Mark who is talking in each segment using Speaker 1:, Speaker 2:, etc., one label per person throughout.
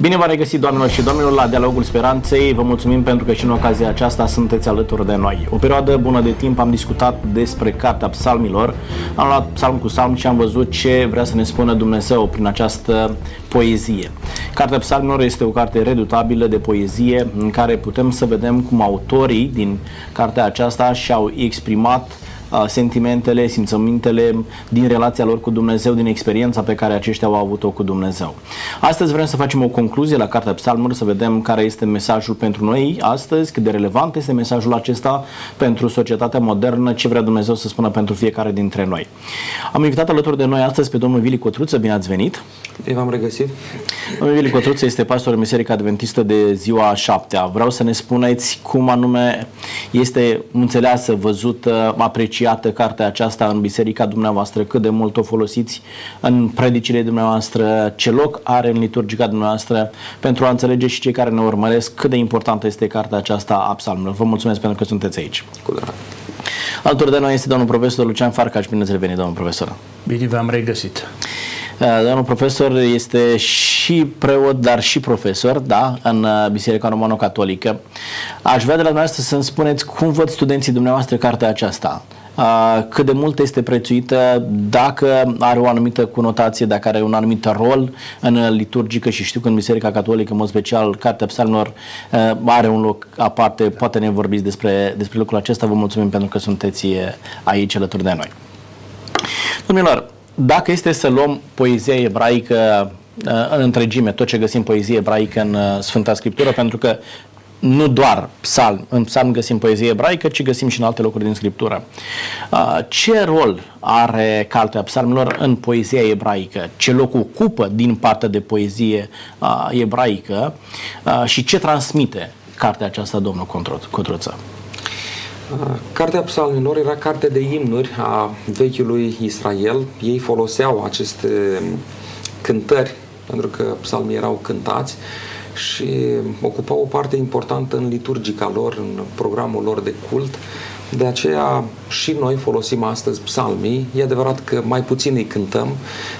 Speaker 1: Bine v-am regăsit, doamnelor și domnilor, la Dialogul Speranței. Vă mulțumim pentru că și în ocazia aceasta sunteți alături de noi. O perioadă bună de timp am discutat despre Cartea Psalmilor. Am luat psalm cu psalm și am văzut ce vrea să ne spună Dumnezeu prin această poezie. Cartea Psalmilor este o carte redutabilă de poezie în care putem să vedem cum autorii din cartea aceasta și-au exprimat sentimentele, simțămintele din relația lor cu Dumnezeu, din experiența pe care aceștia au avut-o cu Dumnezeu. Astăzi vrem să facem o concluzie la Cartea Psalmuri, să vedem care este mesajul pentru noi astăzi, cât de relevant este mesajul acesta pentru societatea modernă, ce vrea Dumnezeu să spună pentru fiecare dintre noi. Am invitat alături de noi astăzi pe domnul Vili Cotruță, bine ați venit!
Speaker 2: Ei v-am regăsit.
Speaker 1: Domnul Vili Cotruță este pastor în Biserica Adventistă de ziua a șaptea. Vreau să ne spuneți cum anume este înțeleasă, văzută, apreciată cartea aceasta în biserica dumneavoastră, cât de mult o folosiți în predicile dumneavoastră, ce loc are în liturgica dumneavoastră, pentru a înțelege și cei care ne urmăresc cât de importantă este cartea aceasta a psalmilor. Vă mulțumesc pentru că sunteți aici.
Speaker 2: Cu drag.
Speaker 1: Alături de noi este domnul profesor Lucian Farcaș. Bine ați revenit, domnul profesor.
Speaker 3: Bine v-am regăsit.
Speaker 1: Uh, domnul profesor este și preot, dar și profesor, da, în uh, Biserica Romano-Catolică. Aș vrea de la dumneavoastră să-mi spuneți cum văd studenții dumneavoastră cartea aceasta. Uh, cât de mult este prețuită, dacă are o anumită conotație, dacă are un anumit rol în liturgică și știu că în Biserica Catolică, în mod special, Cartea Psalmilor are un loc aparte, poate ne vorbiți despre, despre lucrul acesta. Vă mulțumim pentru că sunteți aici alături de noi. Domnilor, dacă este să luăm poezia ebraică uh, în întregime, tot ce găsim poezie ebraică în uh, Sfânta Scriptură, pentru că nu doar psalm, în psalm găsim poezie ebraică, ci găsim și în alte locuri din Scriptură. Uh, ce rol are Cartea Psalmilor în poezia ebraică? Ce loc ocupă din partea de poezie ebraică și ce transmite cartea aceasta, domnul Cotruță?
Speaker 2: Cartea psalmilor era carte de imnuri a vechiului Israel. Ei foloseau aceste cântări, pentru că psalmii erau cântați și ocupau o parte importantă în liturgica lor, în programul lor de cult. De aceea și noi folosim astăzi psalmii. E adevărat că mai puțin îi cântăm,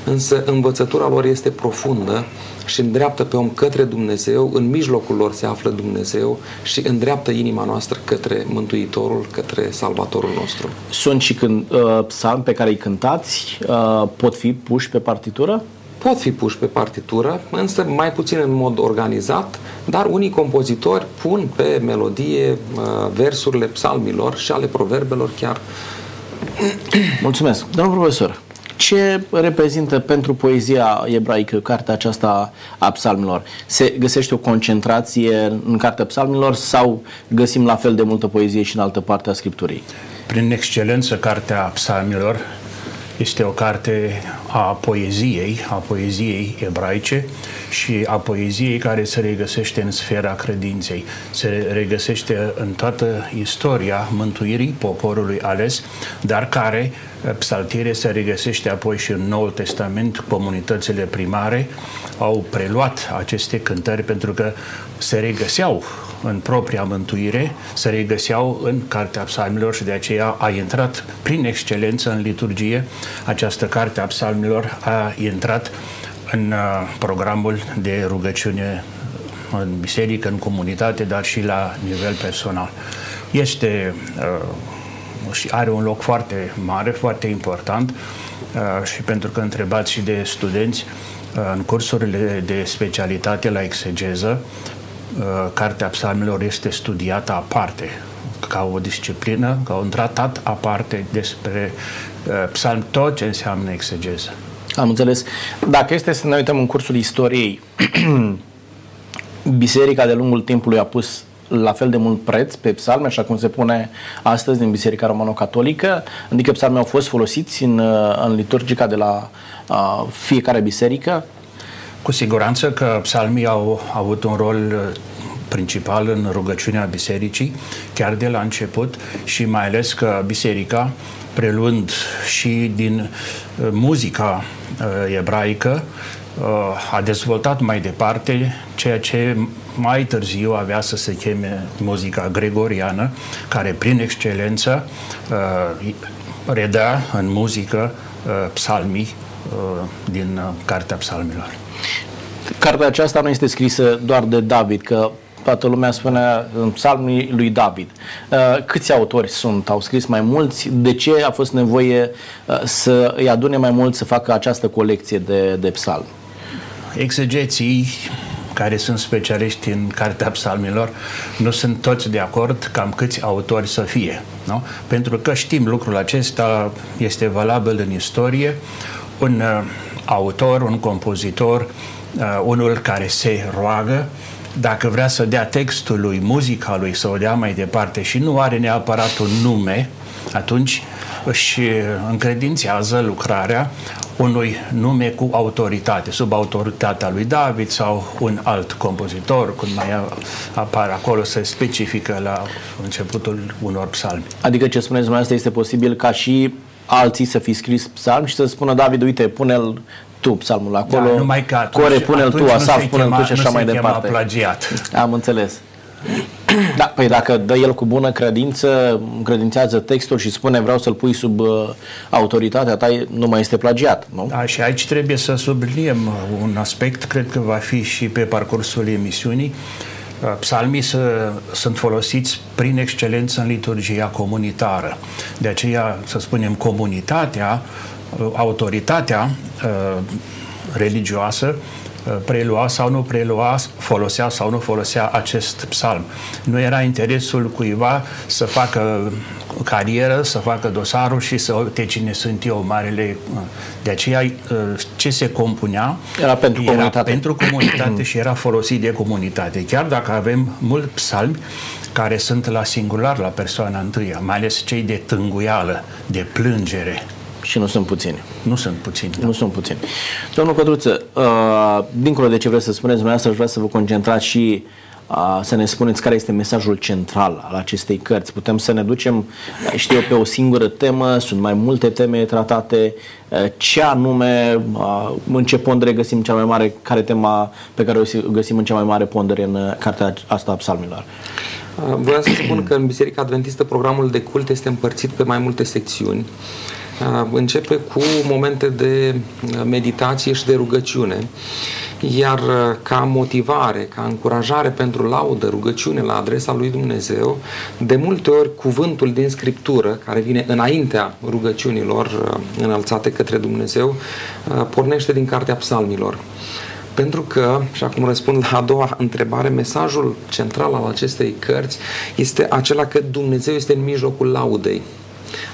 Speaker 2: însă învățătura lor este profundă și îndreaptă pe om către Dumnezeu, în mijlocul lor se află Dumnezeu și îndreaptă inima noastră către Mântuitorul, către Salvatorul nostru.
Speaker 1: Sunt și când, uh, psalmi pe care îi cântați, uh, pot fi puși pe partitură?
Speaker 2: Pot fi puși pe partitură, însă mai puțin în mod organizat, dar unii compozitori pun pe melodie uh, versurile psalmilor și ale proverbelor chiar.
Speaker 1: Mulțumesc. Domnul profesor, ce reprezintă pentru poezia ebraică cartea aceasta a psalmilor? Se găsește o concentrație în cartea psalmilor sau găsim la fel de multă poezie și în altă parte a Scripturii?
Speaker 3: Prin excelență, cartea psalmilor este o carte a poeziei, a poeziei ebraice și a poeziei care se regăsește în sfera credinței. Se regăsește în toată istoria mântuirii poporului ales, dar care eh, psaltire se regăsește apoi și în Noul Testament, comunitățile primare au preluat aceste cântări pentru că se regăseau în propria mântuire, se regăseau în Cartea Psalmilor și de aceea a intrat prin excelență în liturgie. Această Carte a Psalmilor a intrat în uh, programul de rugăciune în biserică, în comunitate, dar și la nivel personal. Este uh, și are un loc foarte mare, foarte important uh, și pentru că întrebați și de studenți, în cursurile de specialitate la exegeză, Cartea Psalmilor este studiată aparte, ca o disciplină, ca un tratat aparte despre psalm, tot ce înseamnă exegeză.
Speaker 1: Am înțeles. Dacă este să ne uităm în cursul istoriei, biserica de lungul timpului a pus la fel de mult preț pe psalme, așa cum se pune astăzi din Biserica Romano-Catolică, adică psalmii au fost folosiți în, în liturgica de la uh, fiecare biserică.
Speaker 3: Cu siguranță că psalmii au avut un rol uh, principal în rugăciunea bisericii, chiar de la început și mai ales că biserica, preluând și din uh, muzica uh, ebraică, a dezvoltat mai departe ceea ce mai târziu avea să se cheme muzica gregoriană, care prin excelență redea în muzică psalmii din Cartea Psalmilor.
Speaker 1: Cartea aceasta nu este scrisă doar de David, că toată lumea spune în psalmii lui David. Uh, câți autori sunt? Au scris mai mulți? De ce a fost nevoie uh, să îi adune mai mult să facă această colecție de, de psalmi?
Speaker 3: Exegeții care sunt specialiști în Cartea Psalmilor, nu sunt toți de acord cam câți autori să fie. Nu? Pentru că știm lucrul acesta, este valabil în istorie. Un uh, autor, un compozitor, uh, unul care se roagă, dacă vrea să dea textul lui, muzica lui, să o dea mai departe și nu are neapărat un nume, atunci își încredințează lucrarea unui nume cu autoritate, sub autoritatea lui David sau un alt compozitor, când mai apare acolo, se specifică la începutul unor psalmi.
Speaker 1: Adică ce spuneți dumneavoastră este posibil ca și alții să fi scris psalm și să spună David, uite, pune-l tu psalmul acolo, da,
Speaker 3: numai că atunci,
Speaker 1: Core, pune-l tu, Asaf, pune-l tu și așa mai departe.
Speaker 3: plagiat.
Speaker 1: Am înțeles. Da, păi dacă dă el cu bună credință, credințează textul și spune vreau să-l pui sub uh, autoritatea ta, nu mai este plagiat, nu?
Speaker 3: Da, și aici trebuie să subliniem un aspect, cred că va fi și pe parcursul emisiunii. Uh, psalmii să, sunt folosiți prin excelență în liturgia comunitară. De aceea, să spunem, comunitatea, uh, autoritatea uh, religioasă Uh, prelua sau nu prelua, folosea sau nu folosea acest psalm. Nu era interesul cuiva să facă carieră, să facă dosarul și să uite cine sunt eu, marele. Uh, de aceea uh, ce se compunea
Speaker 1: era pentru era comunitate,
Speaker 3: pentru comunitate și era folosit de comunitate. Chiar dacă avem mult psalmi care sunt la singular, la persoana întâia, mai ales cei de tânguială, de plângere,
Speaker 1: și nu sunt puțini.
Speaker 3: Nu sunt puțini.
Speaker 1: Da. Nu sunt puțini. Domnul Codruță, uh, dincolo de ce vreți să spuneți dumneavoastră, aș vrea să vă concentrați și uh, să ne spuneți care este mesajul central al acestei cărți. Putem să ne ducem, știu eu, pe o singură temă, sunt mai multe teme tratate, uh, ce anume, uh, în ce pondere găsim cea mai mare, care tema pe care o găsim în cea mai mare pondere în uh, cartea asta a psalmilor?
Speaker 2: Uh, vreau să spun că în Biserica Adventistă programul de cult este împărțit pe mai multe secțiuni. Începe cu momente de meditație și de rugăciune, iar ca motivare, ca încurajare pentru laudă, rugăciune la adresa lui Dumnezeu, de multe ori cuvântul din Scriptură, care vine înaintea rugăciunilor înălțate către Dumnezeu, pornește din Cartea Psalmilor. Pentru că, și acum răspund la a doua întrebare, mesajul central al acestei cărți este acela că Dumnezeu este în mijlocul laudei.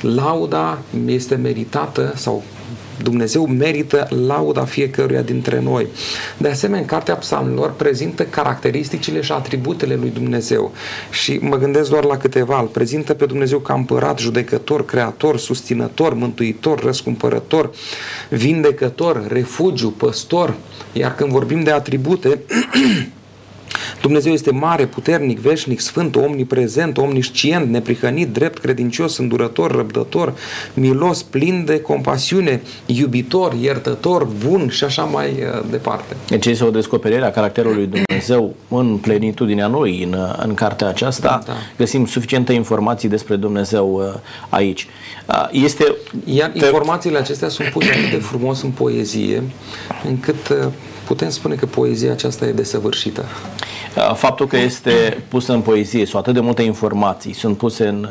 Speaker 2: Lauda este meritată sau Dumnezeu merită lauda fiecăruia dintre noi. De asemenea, în Cartea Psalmilor prezintă caracteristicile și atributele lui Dumnezeu. Și mă gândesc doar la câteva. Îl prezintă pe Dumnezeu ca împărat, judecător, creator, susținător, mântuitor, răscumpărător, vindecător, refugiu, păstor. Iar când vorbim de atribute, Dumnezeu este mare, puternic, veșnic, sfânt, omniprezent, omniscient, neprihănit, drept, credincios, îndurător, răbdător, milos, plin de compasiune, iubitor, iertător, bun și așa mai uh, departe.
Speaker 1: Deci este o descoperire a caracterului Dumnezeu în plenitudinea noi, în, uh, în cartea aceasta. Da. Găsim suficiente informații despre Dumnezeu uh, aici. Este...
Speaker 2: Iar informațiile acestea sunt puse atât de frumos în poezie, încât putem spune că poezia aceasta e desăvârșită.
Speaker 1: Faptul că este pusă în poezie, sunt atât de multe informații, sunt puse în,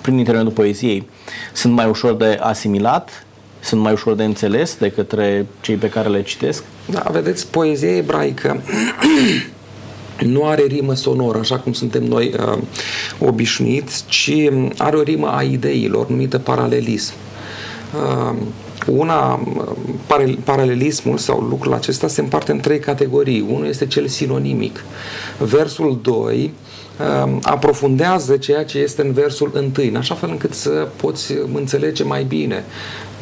Speaker 1: prin intermediul poeziei, sunt mai ușor de asimilat, sunt mai ușor de înțeles de către cei pe care le citesc?
Speaker 2: Da, vedeți, poezia ebraică nu are rimă sonoră, așa cum suntem noi uh, obișnuiți, ci are o rimă a ideilor, numită paralelism. Uh, una, paralelismul sau lucrul acesta se împarte în trei categorii. Unul este cel sinonimic. Versul 2 um, aprofundează ceea ce este în versul 1, în așa fel încât să poți înțelege mai bine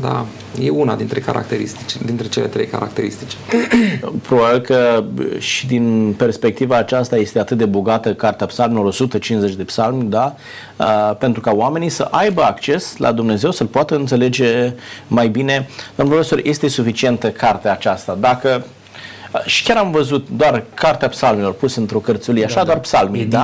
Speaker 2: da, e una dintre caracteristici, dintre cele trei caracteristici.
Speaker 1: Probabil că și din perspectiva aceasta este atât de bogată cartea psalmilor, 150 de psalmi, da? Uh, pentru ca oamenii să aibă acces la Dumnezeu, să-L poată înțelege mai bine. Domnul profesor, este suficientă cartea aceasta? Dacă și chiar am văzut doar cartea psalmilor pus într-o cărțulie, da, așa, da, doar psalmii, da?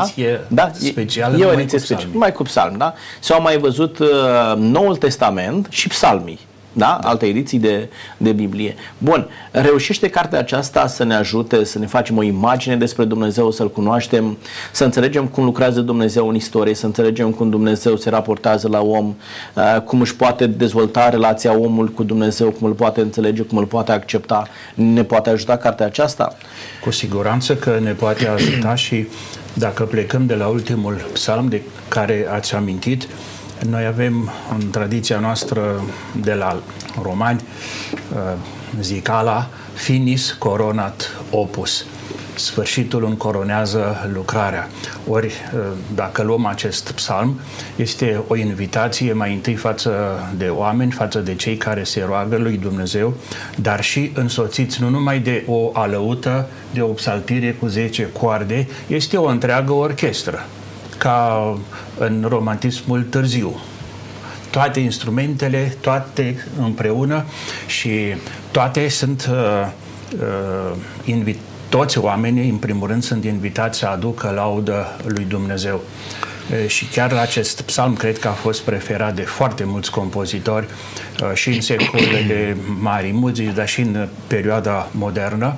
Speaker 3: da? specială,
Speaker 1: e o ediție specială, mai cu psalmi, da? S-au mai văzut uh, Noul Testament și psalmii. Da? alte ediții de, de Biblie. Bun, reușește cartea aceasta să ne ajute să ne facem o imagine despre Dumnezeu, să-L cunoaștem, să înțelegem cum lucrează Dumnezeu în istorie, să înțelegem cum Dumnezeu se raportează la om, uh, cum își poate dezvolta relația omul cu Dumnezeu, cum îl poate înțelege, cum îl poate accepta. Ne poate ajuta cartea aceasta?
Speaker 3: Cu siguranță că ne poate ajuta și dacă plecăm de la ultimul psalm de care ați amintit, noi avem în tradiția noastră de la romani uh, zicala finis coronat opus. Sfârșitul încoronează lucrarea. Ori, uh, dacă luăm acest psalm, este o invitație mai întâi față de oameni, față de cei care se roagă lui Dumnezeu, dar și însoțiți nu numai de o alăută, de o psaltire cu 10 coarde, este o întreagă orchestră ca în romantismul târziu. Toate instrumentele, toate împreună și toate sunt uh, uh, invit toți oamenii, în primul rând, sunt invitați să aducă laudă lui Dumnezeu. Și chiar acest psalm cred că a fost preferat de foarte mulți compozitori și în secolele de mari muzici, dar și în perioada modernă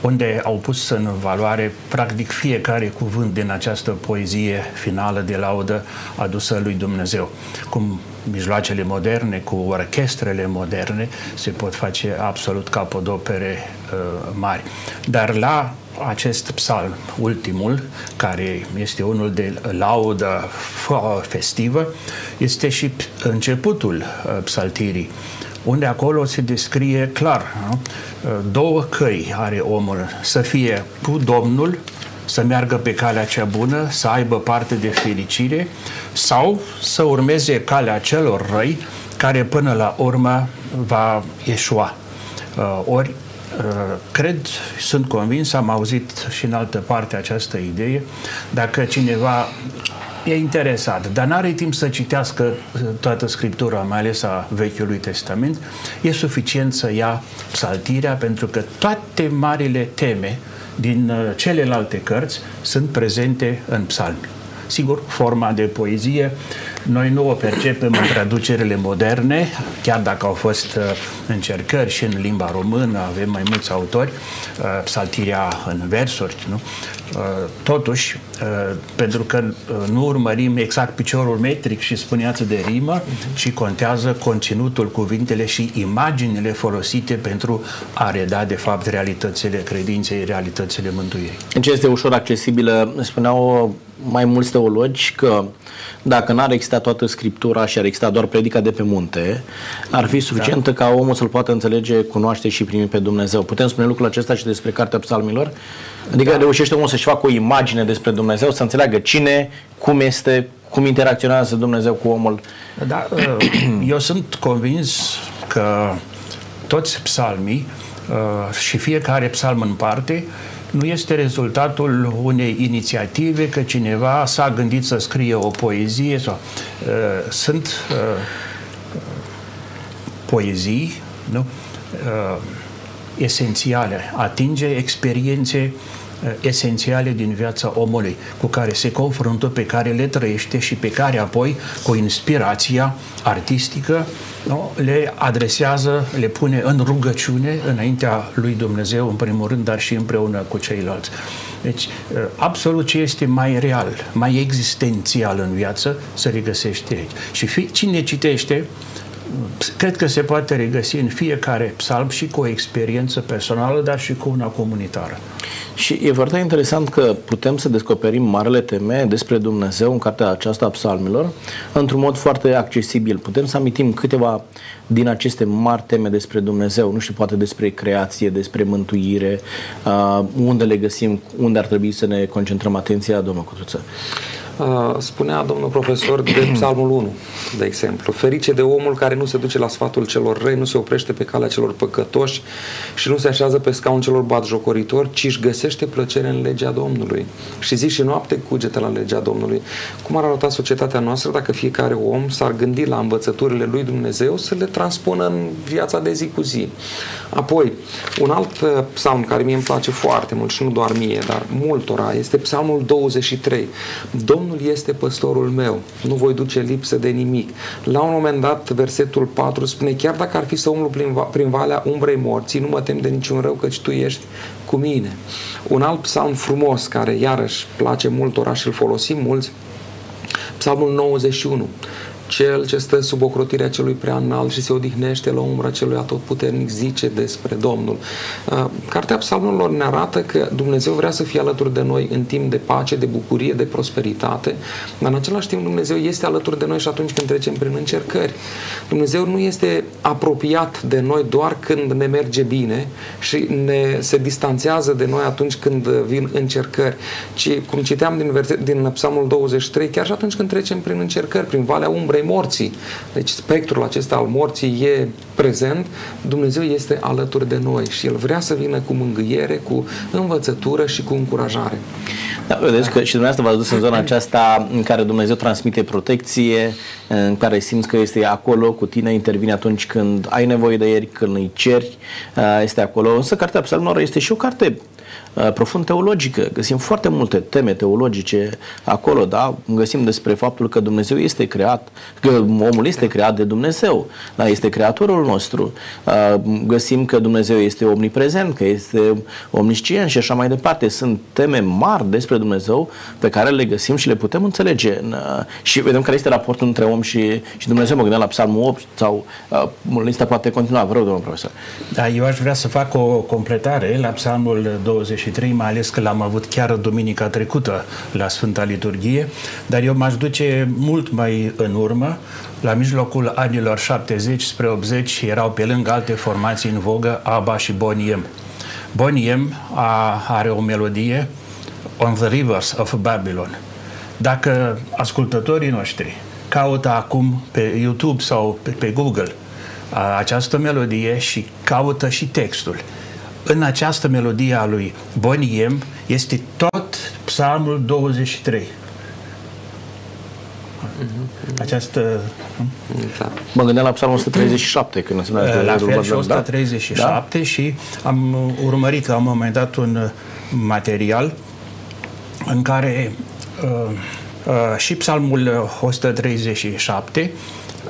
Speaker 3: unde au pus în valoare practic fiecare cuvânt din această poezie finală de laudă adusă lui Dumnezeu. Cum mijloacele moderne, cu orchestrele moderne, se pot face absolut capodopere uh, mari. Dar la acest psalm, ultimul, care este unul de laudă festivă, este și începutul uh, psaltirii unde acolo se descrie clar nu? două căi are omul, să fie cu Domnul, să meargă pe calea cea bună, să aibă parte de fericire sau să urmeze calea celor răi care până la urmă va ieșua. Uh, ori uh, cred, sunt convins, am auzit și în altă parte această idee, dacă cineva e interesat, dar n-are timp să citească uh, toată Scriptura, mai ales a Vechiului Testament, e suficient să ia psaltirea, pentru că toate marile teme din uh, celelalte cărți sunt prezente în psalmi. Sigur, forma de poezie noi nu o percepem în traducerile moderne, chiar dacă au fost uh, încercări și în limba română, avem mai mulți autori, uh, psaltirea în versuri, nu? Uh, totuși, pentru că nu urmărim exact piciorul metric și spuneață de rimă, ci contează conținutul, cuvintele și imaginile folosite pentru a reda, de fapt, realitățile credinței, realitățile mântuirii.
Speaker 1: În ce este ușor accesibilă, spuneau mai mulți teologi că dacă n-ar exista toată Scriptura și ar exista doar predica de pe munte, ar fi suficientă da. ca omul să-L poată înțelege, cunoaște și primi pe Dumnezeu. Putem spune lucrul acesta și despre Cartea Psalmilor? Adică da. reușește omul să-și facă o imagine despre Dumnezeu, să înțeleagă cine, cum este, cum interacționează Dumnezeu cu omul.
Speaker 3: Da, eu sunt convins că toți psalmii uh, și fiecare psalm în parte nu este rezultatul unei inițiative că cineva s-a gândit să scrie o poezie sau uh, sunt uh, poezii nu? Uh, esențiale, atinge experiențe uh, esențiale din viața omului cu care se confruntă, pe care le trăiește și pe care apoi, cu inspirația artistică, nu? le adresează, le pune în rugăciune înaintea lui Dumnezeu, în primul rând, dar și împreună cu ceilalți. Deci, uh, absolut ce este mai real, mai existențial în viață, se regăsește aici. Și fi, cine citește, cred că se poate regăsi în fiecare psalm și cu o experiență personală, dar și cu una comunitară.
Speaker 1: Și e foarte interesant că putem să descoperim marele teme despre Dumnezeu în cartea aceasta a psalmilor într-un mod foarte accesibil. Putem să amintim câteva din aceste mari teme despre Dumnezeu, nu știu, poate despre creație, despre mântuire, uh, unde le găsim, unde ar trebui să ne concentrăm atenția, domnul Cutruță.
Speaker 2: Uh, spunea domnul profesor de Psalmul 1, de exemplu. Ferice de omul care nu se duce la sfatul celor răi, nu se oprește pe calea celor păcătoși și nu se așează pe scaun celor batjocoritori, ci își găsește plăcere în legea Domnului. Și zi și noapte cugete la legea Domnului. Cum ar arăta societatea noastră dacă fiecare om s-ar gândi la învățăturile lui Dumnezeu să le transpună în viața de zi cu zi? Apoi, un alt uh, psalm care mie îmi place foarte mult și nu doar mie, dar multora, este psalmul 23. Domnul Domnul este păstorul meu, nu voi duce lipsă de nimic. La un moment dat, versetul 4 spune, chiar dacă ar fi să umblu prin, prin valea umbrei morții, nu mă tem de niciun rău, căci Tu ești cu mine. Un alt psalm frumos, care iarăși place multora și îl folosim mulți, psalmul 91 cel ce stă sub ocrotirea celui prea înalt și se odihnește la umbra celui atotputernic zice despre Domnul. Uh, Cartea Psalmurilor ne arată că Dumnezeu vrea să fie alături de noi în timp de pace, de bucurie, de prosperitate, dar în același timp Dumnezeu este alături de noi și atunci când trecem prin încercări. Dumnezeu nu este apropiat de noi doar când ne merge bine și ne se distanțează de noi atunci când vin încercări, ci cum citeam din, verset, din Psalmul 23, chiar și atunci când trecem prin încercări, prin valea umbrei umbrei morții. Deci spectrul acesta al morții e prezent, Dumnezeu este alături de noi și El vrea să vină cu mângâiere, cu învățătură și cu încurajare.
Speaker 1: Da, vedeți că și dumneavoastră v-ați dus în zona aceasta în care Dumnezeu transmite protecție, în care simți că este acolo cu tine, intervine atunci când ai nevoie de el, când îi ceri, este acolo. Însă Cartea Psalmilor este și o carte Uh, profund teologică. Găsim foarte multe teme teologice acolo, da? Găsim despre faptul că Dumnezeu este creat, că omul este creat de Dumnezeu, da? Este creatorul nostru. Uh, găsim că Dumnezeu este omniprezent, că este omniscient și așa mai departe. Sunt teme mari despre Dumnezeu pe care le găsim și le putem înțelege. Uh, și vedem care este raportul între om și, și Dumnezeu. Mă gândeam la Psalmul 8 sau lista poate continua. Vă rog, domnul profesor.
Speaker 3: Da, eu aș vrea să fac o completare la Psalmul 20 23, mai ales că l-am avut chiar duminica trecută la Sfânta Liturghie, dar eu m-aș duce mult mai în urmă, la mijlocul anilor 70 spre 80 erau pe lângă alte formații în vogă, ABBA și Boniem. Boniem a, are o melodie On the Rivers of Babylon. Dacă ascultătorii noștri caută acum pe YouTube sau pe, pe Google această melodie și caută și textul în această melodie a lui Boniem este tot psalmul 23. Această...
Speaker 1: Da. Mă gândeam la psalmul 137 când
Speaker 3: se La fel și 137 da? și am urmărit la un moment dat un material în care uh, uh, și psalmul 137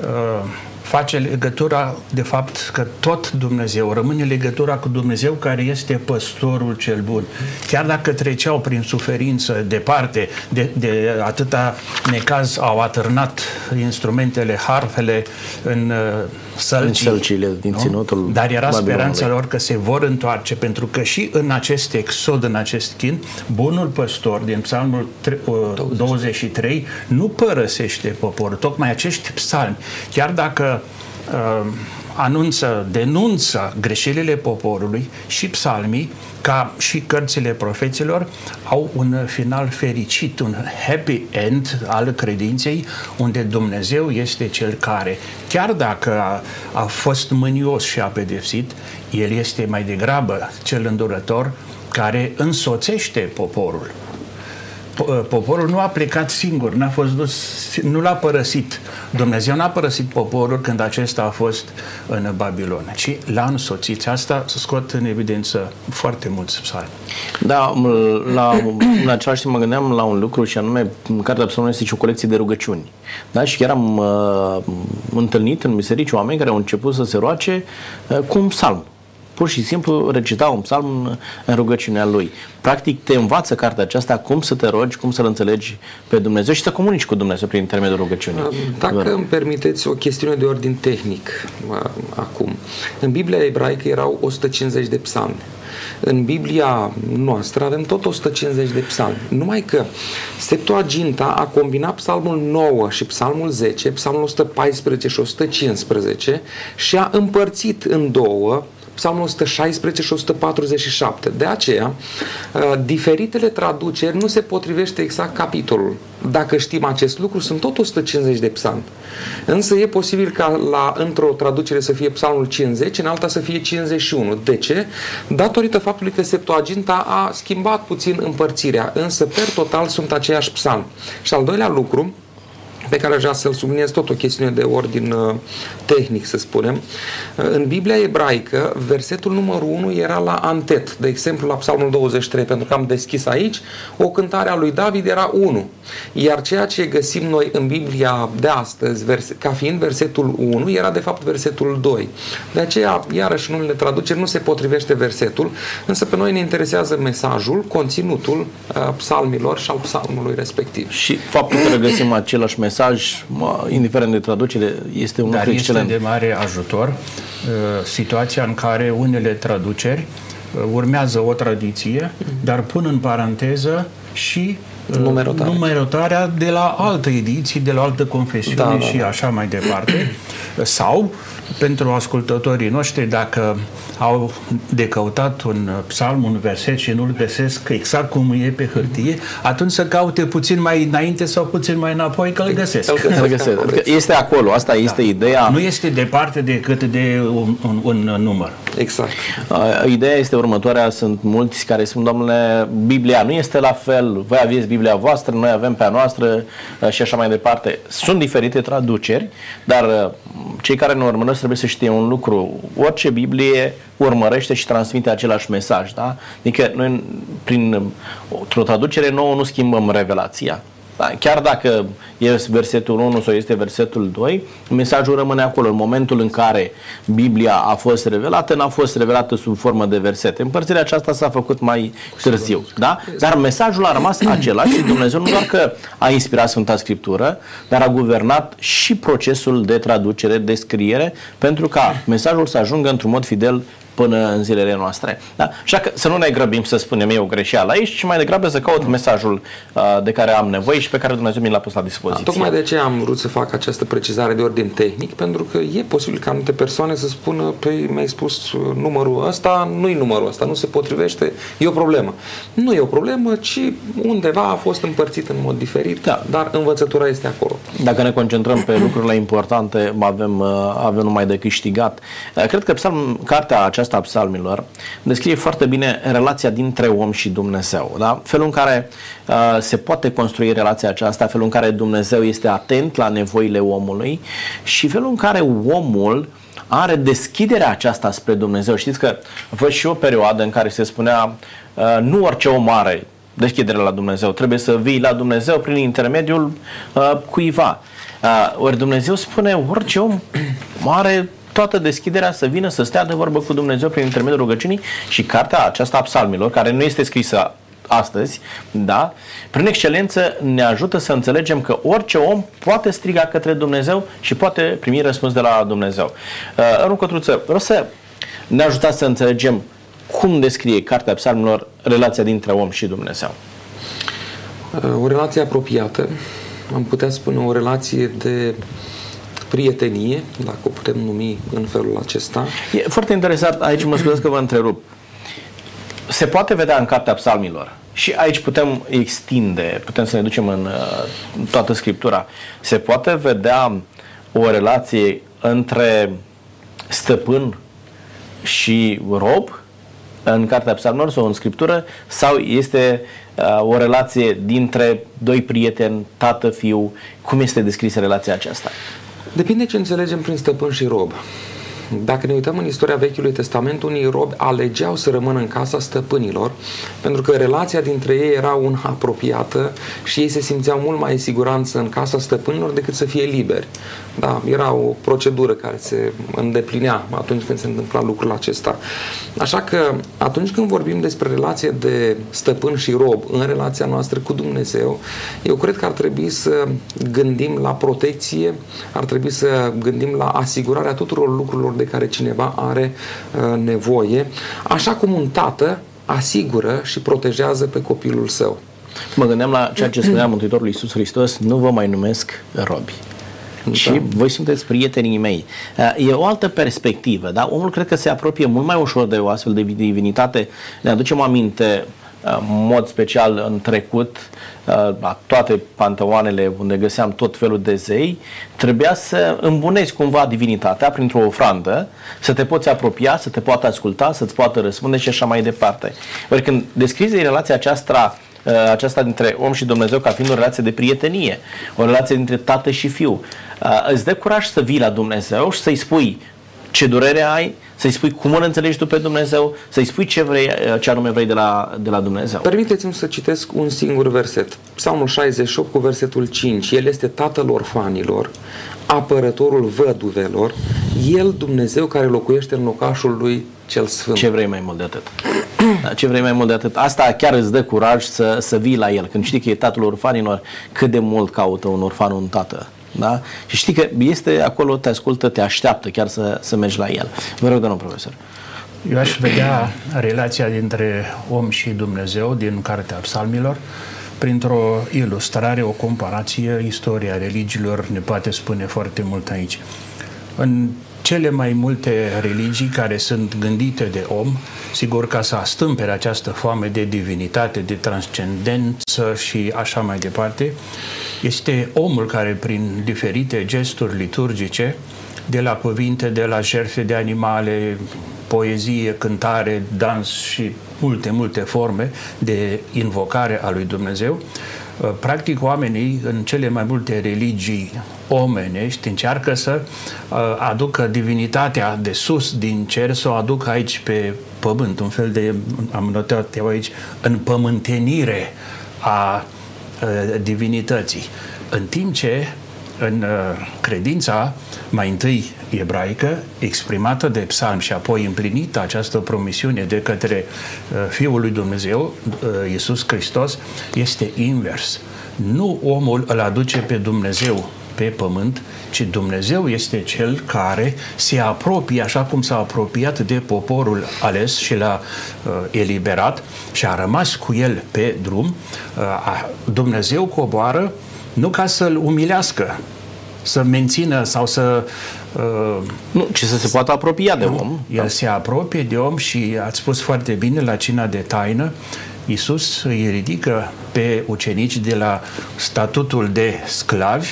Speaker 3: uh, face legătura, de fapt, că tot Dumnezeu, rămâne legătura cu Dumnezeu care este păstorul cel bun. Chiar dacă treceau prin suferință departe, de, de atâta necaz au atârnat instrumentele, harfele în uh, sălcii,
Speaker 1: în sălcile din nu? ținutul
Speaker 3: Dar era speranța lor că se vor întoarce, pentru că și în acest exod, în acest chin, bunul păstor din psalmul 23 uh, nu părăsește poporul. Tocmai acești psalmi, chiar dacă uh, anunță, denunță greșelile poporului și psalmii, ca și cărțile profeților, au un final fericit, un happy end al credinței, unde Dumnezeu este cel care, chiar dacă a, a fost mânios și a pedepsit, El este mai degrabă cel îndurător care însoțește poporul. Uh, poporul nu a plecat singur, n-a fost dus, nu l-a părăsit. Dumnezeu n-a părăsit poporul când acesta a fost în Babilon, ci l-a însoțit. Asta scot în evidență foarte mulți psalmi.
Speaker 1: Da, la, în același timp mă gândeam la un lucru și anume, Cartea Psalmului este și o colecție de rugăciuni. Da? Și chiar am uh, întâlnit în biserici oameni care au început să se roace uh, cu un psalm pur și simplu recita un psalm în rugăciunea lui. Practic te învață cartea aceasta cum să te rogi, cum să-L înțelegi pe Dumnezeu și să comunici cu Dumnezeu prin intermediul rugăciunii.
Speaker 2: Dacă îmi permiteți o chestiune de ordin tehnic acum. În Biblia ebraică erau 150 de psalmi. În Biblia noastră avem tot 150 de psalmi. Numai că Septuaginta a combinat psalmul 9 și psalmul 10, psalmul 114 și 115 și a împărțit în două Psalmul 116 și 147. De aceea, uh, diferitele traduceri nu se potrivește exact capitolul. Dacă știm acest lucru, sunt tot 150 de psalmi. Însă e posibil ca la, într-o traducere să fie psalmul 50, în alta să fie 51. De ce? Datorită faptului că Septuaginta a schimbat puțin împărțirea, însă per total sunt aceiași psalmi. Și al doilea lucru, pe care aș vrea să-l subliniez tot o chestiune de ordin uh, tehnic, să spunem. Uh, în Biblia ebraică, versetul numărul 1 era la antet, de exemplu la Psalmul 23, pentru că am deschis aici, o cântare a lui David era 1. Iar ceea ce găsim noi în Biblia de astăzi, ca fiind versetul 1, era de fapt versetul 2. De aceea, iarăși în unele traduceri nu se potrivește versetul, însă pe noi ne interesează mesajul, conținutul uh, psalmilor și al psalmului respectiv.
Speaker 1: Și faptul că regăsim același mesaj mesaj, indiferent de traducere, este un
Speaker 3: Dar
Speaker 1: lucru
Speaker 3: este
Speaker 1: excelent.
Speaker 3: de mare ajutor uh, situația în care unele traduceri uh, urmează o tradiție, dar pun în paranteză și uh,
Speaker 2: Numerotare.
Speaker 3: numerotarea de la altă ediție, de la altă confesiune
Speaker 2: Da, da,
Speaker 3: și
Speaker 2: da.
Speaker 3: așa mai departe. Sau, pentru ascultătorii noștri, dacă au de căutat un psalm, un verset și nu-l găsesc exact cum e pe hârtie, atunci să caute puțin mai înainte sau puțin mai înapoi că îl găsesc.
Speaker 2: Îl găsesc.
Speaker 1: Îl găsesc. Adică Este acolo, asta este ideea.
Speaker 3: Nu este departe decât de un, un, un număr.
Speaker 2: Exact.
Speaker 1: Uh, Ideea este următoarea, sunt mulți care spun, domnule, Biblia nu este la fel, voi aveți Biblia voastră, noi avem pe a noastră uh, și așa mai departe. Sunt diferite traduceri, dar uh, cei care ne urmăresc trebuie să știe un lucru. Orice Biblie urmărește și transmite același mesaj, da? Adică noi prin o traducere nouă nu schimbăm revelația. Da, chiar dacă este versetul 1 sau este versetul 2, mesajul rămâne acolo. În momentul în care Biblia a fost revelată, n-a fost revelată sub formă de versete. Împărțirea aceasta s-a făcut mai târziu. Da? Dar mesajul a rămas același și Dumnezeu nu doar că a inspirat Sfânta Scriptură, dar a guvernat și procesul de traducere, de scriere, pentru ca mesajul să ajungă într-un mod fidel până în zilele noastre. Da? Așa că să nu ne grăbim să spunem eu greșeală aici, ci mai degrabă să caut mesajul uh, de care am nevoie și pe care Dumnezeu mi l-a pus la dispoziție.
Speaker 2: Da, tocmai de aceea am vrut să fac această precizare de ordin tehnic, pentru că e posibil ca anumite persoane să spună, păi mi-ai spus uh, numărul ăsta, nu-i numărul ăsta, nu se potrivește, e o problemă. Nu e o problemă, ci undeva a fost împărțit în mod diferit,
Speaker 1: Da.
Speaker 2: dar învățătura este acolo.
Speaker 1: Dacă ne concentrăm pe lucrurile importante, avem, uh, avem numai de câștigat. Uh, Cred că psalm, cartea aceasta a psalmilor descrie foarte bine relația dintre om și Dumnezeu. Da? Felul în care uh, se poate construi relația aceasta, felul în care Dumnezeu este atent la nevoile omului și felul în care omul are deschiderea aceasta spre Dumnezeu. Știți că a fost și o perioadă în care se spunea uh, nu orice om are deschidere la Dumnezeu. Trebuie să vii la Dumnezeu prin intermediul uh, cuiva. Uh, ori Dumnezeu spune, orice om are toată deschiderea să vină să stea de vorbă cu Dumnezeu prin intermediul rugăciunii și cartea aceasta a psalmilor, care nu este scrisă astăzi, da, prin excelență ne ajută să înțelegem că orice om poate striga către Dumnezeu și poate primi răspuns de la Dumnezeu. Uh, Rând Cătruță, vreau să ne ajutați să înțelegem cum descrie cartea psalmilor relația dintre om și Dumnezeu.
Speaker 2: Uh, O relație apropiată, am putea spune o relație de prietenie, dacă o putem numi în felul acesta.
Speaker 1: E foarte interesant, aici mă scuzați că vă întrerup. Se poate vedea în cartea psalmilor și aici putem extinde, putem să ne ducem în uh, toată scriptura. Se poate vedea o relație între stăpân și rob în cartea psalmilor sau în scriptură sau este uh, o relație dintre doi prieteni, tată, fiu? Cum este descrisă relația aceasta?
Speaker 2: Depinde ce înțelegem prin stăpân și rob. Dacă ne uităm în istoria Vechiului Testament, unii robi alegeau să rămână în casa stăpânilor, pentru că relația dintre ei era una apropiată și ei se simțeau mult mai în siguranță în casa stăpânilor decât să fie liberi. Da, era o procedură care se îndeplinea atunci când se întâmpla lucrul acesta. Așa că atunci când vorbim despre relație de stăpân și rob în relația noastră cu Dumnezeu, eu cred că ar trebui să gândim la protecție, ar trebui să gândim la asigurarea tuturor lucrurilor de care cineva are uh, nevoie, așa cum un tată asigură și protejează pe copilul său.
Speaker 1: Mă gândeam la ceea ce spunea Mântuitorul Iisus Hristos, nu vă mai numesc robi. Da. Și voi sunteți prietenii mei. E o altă perspectivă, da? Omul cred că se apropie mult mai ușor de o astfel de divinitate. Ne aducem aminte în mod special în trecut, la toate panteoanele unde găseam tot felul de zei, trebuia să îmbunezi cumva divinitatea printr-o ofrandă, să te poți apropia, să te poată asculta, să-ți poată răspunde și așa mai departe. Ori când descrizi relația aceasta aceasta dintre om și Dumnezeu ca fiind o relație de prietenie, o relație dintre tată și fiu. Îți dă curaj să vii la Dumnezeu și să-i spui ce durere ai, să-i spui cum îl înțelegi tu pe Dumnezeu, să-i spui ce, vrei, ce anume vrei de la, de la Dumnezeu.
Speaker 2: Permiteți-mi să citesc un singur verset. Psalmul 68 cu versetul 5. El este tatăl orfanilor, apărătorul văduvelor, El Dumnezeu care locuiește în locașul lui cel Sfânt.
Speaker 1: Ce vrei mai mult de atât? Da, ce vrei mai mult de atât? Asta chiar îți dă curaj să, să vii la El. Când știi că e tatăl orfanilor, cât de mult caută un orfan un tată. Da? Și știi că este acolo, te ascultă, te așteaptă chiar să, să mergi la el. Vă rog, domnul profesor.
Speaker 3: Eu aș vedea relația dintre om și Dumnezeu din Cartea Psalmilor printr-o ilustrare, o comparație, istoria religiilor ne poate spune foarte mult aici. În cele mai multe religii care sunt gândite de om, sigur ca să astâmpere această foame de divinitate, de transcendență și așa mai departe, este omul care prin diferite gesturi liturgice, de la cuvinte, de la jertfe de animale, poezie, cântare, dans și multe, multe forme de invocare a lui Dumnezeu, uh, practic oamenii în cele mai multe religii omenești încearcă să uh, aducă divinitatea de sus din cer, să o aducă aici pe pământ, un fel de, am notat eu aici, pământenire a uh, divinității. În timp ce în credința mai întâi ebraică, exprimată de psalm și apoi împlinită această promisiune de către uh, Fiul lui Dumnezeu, uh, Iisus Hristos, este invers. Nu omul îl aduce pe Dumnezeu pe pământ, ci Dumnezeu este cel care se apropie, așa cum s-a apropiat de poporul ales și l-a uh, eliberat și a rămas cu el pe drum. Uh, Dumnezeu coboară nu ca să-l umilească, să mențină sau să...
Speaker 1: Uh, nu, ci să se poată apropia de nu, om.
Speaker 3: El da. se apropie de om și ați spus foarte bine la cina de taină, Iisus îi ridică pe ucenici de la statutul de sclavi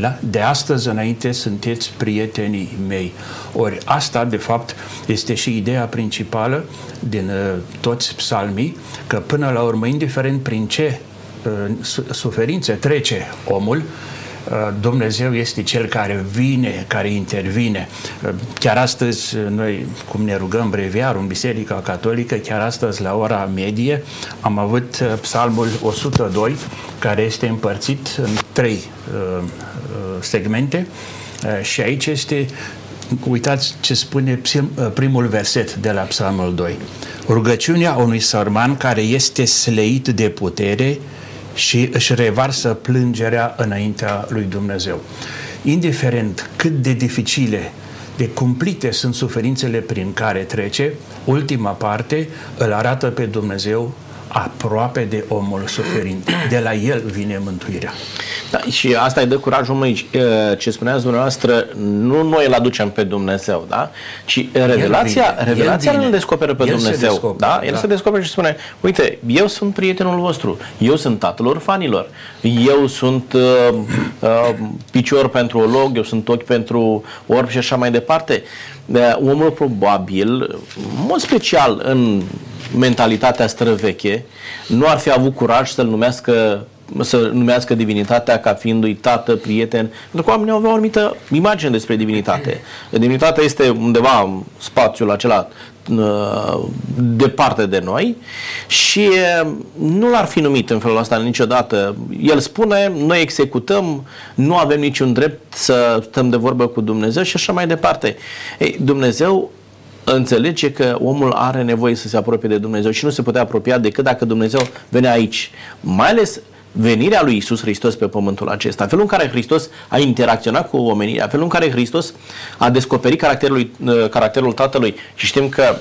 Speaker 3: la, de astăzi înainte sunteți prietenii mei. Ori asta, de fapt, este și ideea principală din uh, toți psalmii, că până la urmă, indiferent prin ce uh, suferințe trece omul, Uh, Dumnezeu este Cel care vine, care intervine. Uh, chiar astăzi, uh, noi, cum ne rugăm breviar în Biserica Catolică, chiar astăzi, la ora medie, am avut psalmul 102, care este împărțit în trei segmente și aici este uitați ce spune primul verset de la psalmul 2. Rugăciunea unui sărman care este sleit de putere și își revarsă plângerea înaintea lui Dumnezeu. Indiferent cât de dificile de cumplite sunt suferințele prin care trece, ultima parte îl arată pe Dumnezeu aproape de omul suferind. De la el vine mântuirea.
Speaker 1: Da, și asta îi dă curajul măi, ce spuneați dumneavoastră, nu noi îl aducem pe Dumnezeu, da? ci revelația, el revelația el îl descoperă pe el Dumnezeu. Descoperă, da? El da. se descoperă și spune, uite, eu sunt prietenul vostru, eu sunt tatăl orfanilor, eu sunt uh, uh, picior pentru olog, eu sunt ochi pentru orb și așa mai departe. Uh, omul probabil, în mod special în mentalitatea străveche, nu ar fi avut curaj să-l numească să numească divinitatea ca fiindu-i tată, prieten, pentru că oamenii aveau o anumită imagine despre divinitate. Divinitatea este undeva în spațiul acela uh, departe de noi și uh, nu l-ar fi numit în felul ăsta niciodată. El spune, noi executăm, nu avem niciun drept să stăm de vorbă cu Dumnezeu și așa mai departe. Ei, Dumnezeu înțelege că omul are nevoie să se apropie de Dumnezeu și nu se putea apropia decât dacă Dumnezeu venea aici. Mai ales venirea lui Isus Hristos pe pământul acesta, felul în care Hristos a interacționat cu omenirea, felul în care Hristos a descoperit caracterul, uh, caracterul Tatălui și știm că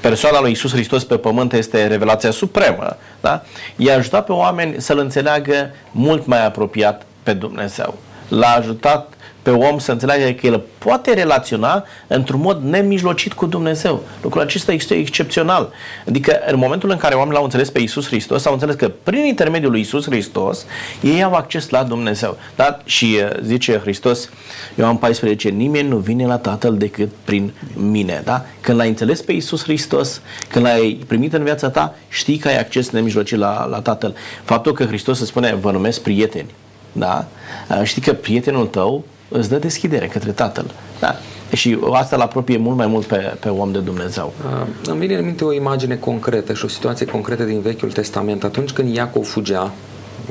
Speaker 1: persoana lui Isus Hristos pe pământ este revelația supremă, da? i-a ajutat pe oameni să-L înțeleagă mult mai apropiat pe Dumnezeu. L-a ajutat pe om să înțeleagă că el poate relaționa într-un mod nemijlocit cu Dumnezeu. Lucrul acesta este excepțional. Adică în momentul în care oamenii l-au înțeles pe Isus Hristos, au înțeles că prin intermediul lui Isus Hristos ei au acces la Dumnezeu. Da? Și uh, zice Hristos, Ioan 14, nimeni nu vine la Tatăl decât prin mine. Da? Când l-ai înțeles pe Isus Hristos, când l-ai primit în viața ta, știi că ai acces nemijlocit la, la Tatăl. Faptul că Hristos se spune, vă numesc prieteni, da? Uh, știi că prietenul tău îți dă deschidere către Tatăl. Da? Și asta îl apropie mult mai mult pe, pe om de Dumnezeu.
Speaker 2: Uh, îmi vine în minte o imagine concretă și o situație concretă din Vechiul Testament. Atunci când Iacov fugea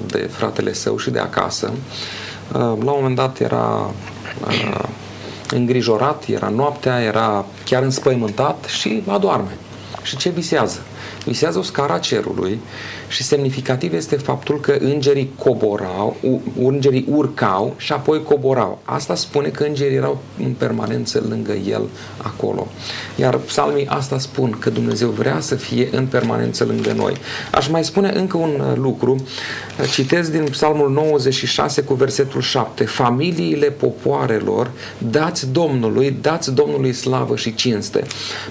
Speaker 2: de fratele său și de acasă, uh, la un moment dat era uh, îngrijorat, era noaptea, era chiar înspăimântat și adorme. Și ce visează? Visează o scara cerului și semnificativ este faptul că îngerii coborau, îngerii urcau și apoi coborau. Asta spune că îngerii erau în permanență lângă el acolo. Iar psalmii asta spun că Dumnezeu vrea să fie în permanență lângă noi. Aș mai spune încă un uh, lucru. Citez din psalmul 96 cu versetul 7. Familiile popoarelor dați Domnului, dați Domnului slavă și cinste.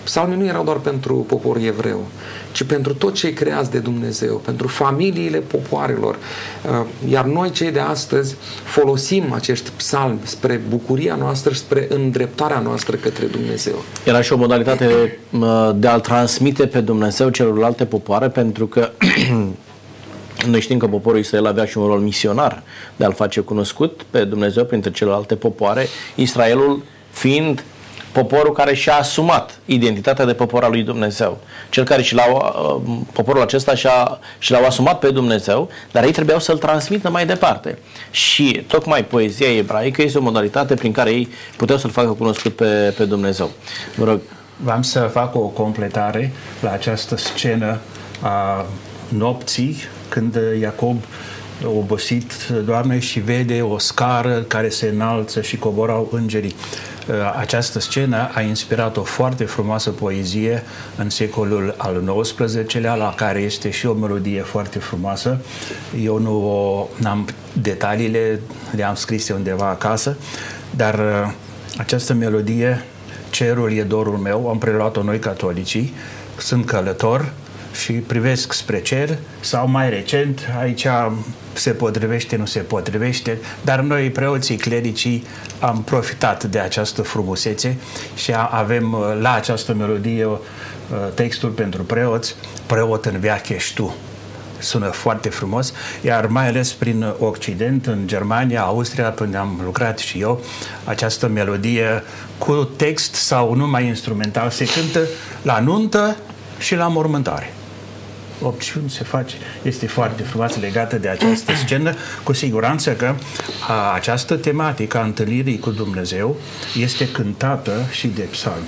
Speaker 2: Psalmii nu erau doar pentru poporul evreu, ci pentru toți cei creați de Dumnezeu, pentru familiile popoarelor. Uh, iar noi, cei de astăzi, folosim acești psalmi spre bucuria noastră, spre îndreptarea noastră către Dumnezeu.
Speaker 1: Era și o modalitate uh, de a-L transmite pe Dumnezeu celorlalte popoare, pentru că Noi știm că poporul Israel avea și un rol misionar de a-L face cunoscut pe Dumnezeu printre celelalte popoare, Israelul fiind poporul care și-a asumat identitatea de popor al lui Dumnezeu. Cel care și l-a, uh, poporul acesta și-a, și l-au asumat pe Dumnezeu, dar ei trebuiau să-l transmită mai departe. Și tocmai poezia ebraică este o modalitate prin care ei puteau să-l facă cunoscut pe, pe Dumnezeu.
Speaker 3: Vă rog. Vreau să fac o completare la această scenă a nopții când Iacob obosit doarme și vede o scară care se înalță și coborau îngerii. Uh, această scenă a inspirat o foarte frumoasă poezie în secolul al XIX-lea, la care este și o melodie foarte frumoasă. Eu nu am detaliile, le-am scris undeva acasă, dar uh, această melodie, Cerul e dorul meu, am preluat-o noi catolicii, sunt călător, și privesc spre cer sau mai recent, aici se potrivește, nu se potrivește, dar noi preoții clericii am profitat de această frumusețe și avem uh, la această melodie uh, textul pentru preoți, preot în veac ești tu. Sună foarte frumos, iar mai ales prin Occident, în Germania, Austria, unde am lucrat și eu, această melodie cu text sau numai instrumental se cântă la nuntă și la mormântare opțiuni se face. Este foarte frumoasă legată de această scenă. Cu siguranță că a, această tematică a întâlnirii cu Dumnezeu este cântată și de psalmi.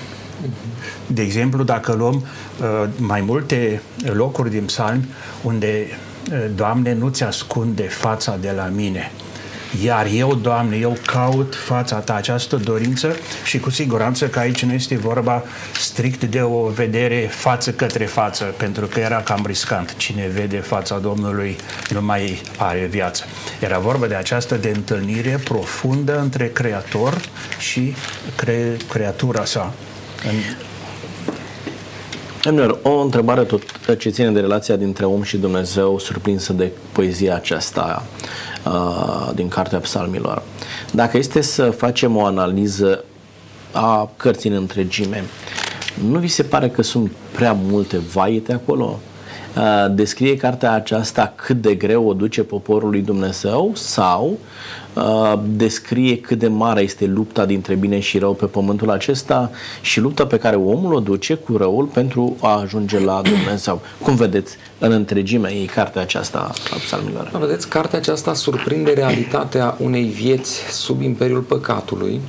Speaker 3: De exemplu, dacă luăm uh, mai multe locuri din psalmi unde uh, Doamne, nu-ți ascunde fața de la mine, iar eu, Doamne, eu caut fața Ta, această dorință și cu siguranță că aici nu este vorba strict de o vedere față către față, pentru că era cam riscant. Cine vede fața Domnului nu mai are viață. Era vorba de această de întâlnire profundă între Creator și cre- creatura sa. În
Speaker 1: Emilor, o întrebare tot ce ține de relația dintre om și Dumnezeu, surprinsă de poezia aceasta uh, din Cartea Psalmilor. Dacă este să facem o analiză a cărții în întregime, nu vi se pare că sunt prea multe vaite acolo? Uh, descrie cartea aceasta cât de greu o duce poporul lui Dumnezeu sau uh, descrie cât de mare este lupta dintre bine și rău pe pământul acesta și lupta pe care omul o duce cu răul pentru a ajunge la Dumnezeu. Cum vedeți în întregime ei cartea aceasta a psalmilor?
Speaker 2: Vedeți, cartea aceasta surprinde realitatea unei vieți sub imperiul păcatului,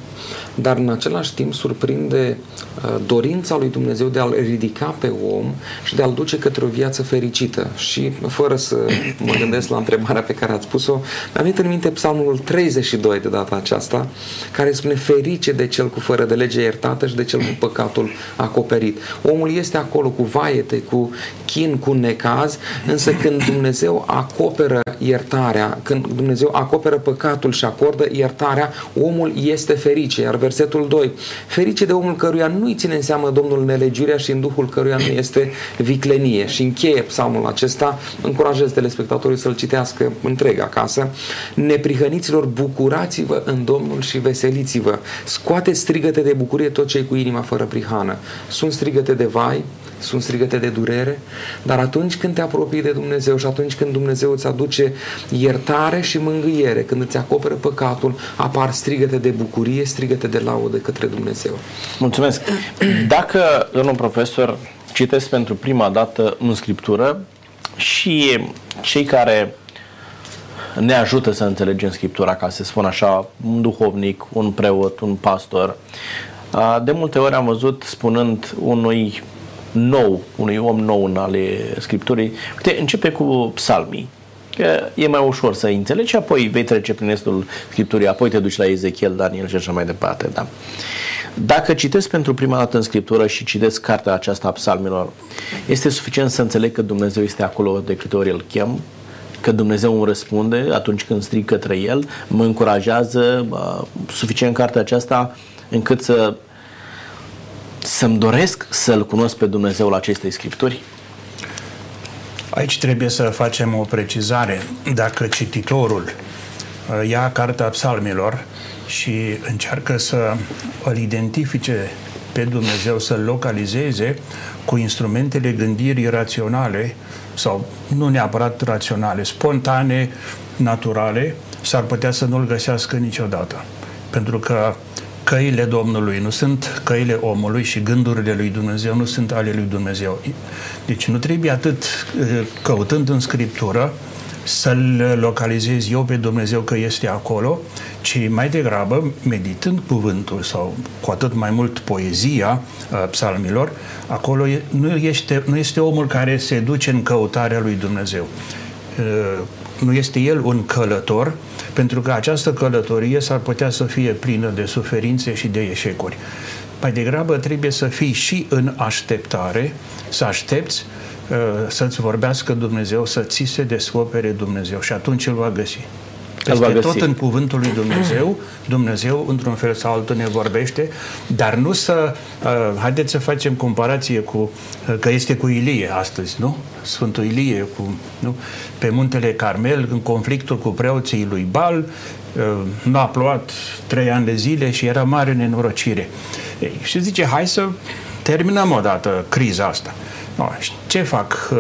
Speaker 2: dar în același timp surprinde uh, dorința lui Dumnezeu de a-l ridica pe om și de a-l duce către o viață fericită. Și fără să mă gândesc la întrebarea pe care ați pus-o, mi-a venit în minte psalmul 32 de data aceasta, care spune ferice de cel cu fără de lege iertată și de cel cu păcatul acoperit. Omul este acolo cu vaete, cu chin, cu necaz, însă când Dumnezeu acoperă iertarea, când Dumnezeu acoperă păcatul și acordă iertarea, omul este ferice. Iar versetul 2, ferice de omul căruia nu-i ține în seamă Domnul nelegiurea și în Duhul căruia nu este viclenie. Și încheie psalmul acesta, încurajez telespectatorii să-l citească întreg acasă. Neprihăniților, bucurați-vă în Domnul și veseliți-vă. Scoate strigăte de bucurie tot cei cu inima fără prihană. Sunt strigăte de vai, sunt strigăte de durere, dar atunci când te apropii de Dumnezeu și atunci când Dumnezeu îți aduce iertare și mângâiere, când îți acoperă păcatul, apar strigăte de bucurie, strigăte de laudă către Dumnezeu.
Speaker 1: Mulțumesc. Dacă, domnul profesor, citesc pentru prima dată în Scriptură și cei care ne ajută să înțelegem Scriptura, ca să spun așa, un duhovnic, un preot, un pastor. De multe ori am văzut spunând unui nou, unui om nou în ale Scripturii, uite, începe cu psalmii, că e mai ușor să înțelegi și apoi vei trece prin restul Scripturii, apoi te duci la Ezechiel, Daniel și așa mai departe. Da. Dacă citesc pentru prima dată în Scriptură și citesc cartea aceasta a psalmilor, este suficient să înțeleg că Dumnezeu este acolo de câte ori îl chem, că Dumnezeu îmi răspunde atunci când strig către El, mă încurajează uh, suficient cartea aceasta încât să să-mi doresc să-L cunosc pe Dumnezeu la acestei Scripturi?
Speaker 3: Aici trebuie să facem o precizare. Dacă cititorul uh, ia cartea psalmilor și încearcă să îl identifice pe Dumnezeu, să-l localizeze cu instrumentele gândirii raționale sau nu neapărat raționale, spontane, naturale, s-ar putea să nu-l găsească niciodată. Pentru că căile Domnului nu sunt căile omului și gândurile lui Dumnezeu nu sunt ale lui Dumnezeu. Deci nu trebuie atât eh, căutând în Scriptură să-L localizez eu pe Dumnezeu că este acolo, ci mai degrabă, meditând cuvântul sau cu atât mai mult poezia uh, psalmilor, acolo nu este, nu este omul care se duce în căutarea lui Dumnezeu. Uh, nu este el un călător, pentru că această călătorie s-ar putea să fie plină de suferințe și de eșecuri. Mai degrabă trebuie să fii și în așteptare, să aștepți uh, să-ți vorbească Dumnezeu, să ți se descopere Dumnezeu și atunci îl va găsi. Peste tot în cuvântul lui Dumnezeu, Dumnezeu într-un fel sau altul ne vorbește, dar nu să, uh, haideți să facem comparație cu, uh, că este cu Ilie astăzi, nu? Sfântul Ilie cu, nu? pe muntele Carmel, în conflictul cu preoții lui Bal, uh, nu a plouat trei ani de zile și era mare nenorocire. Ei, și zice, hai să terminăm odată criza asta. No, ce fac uh,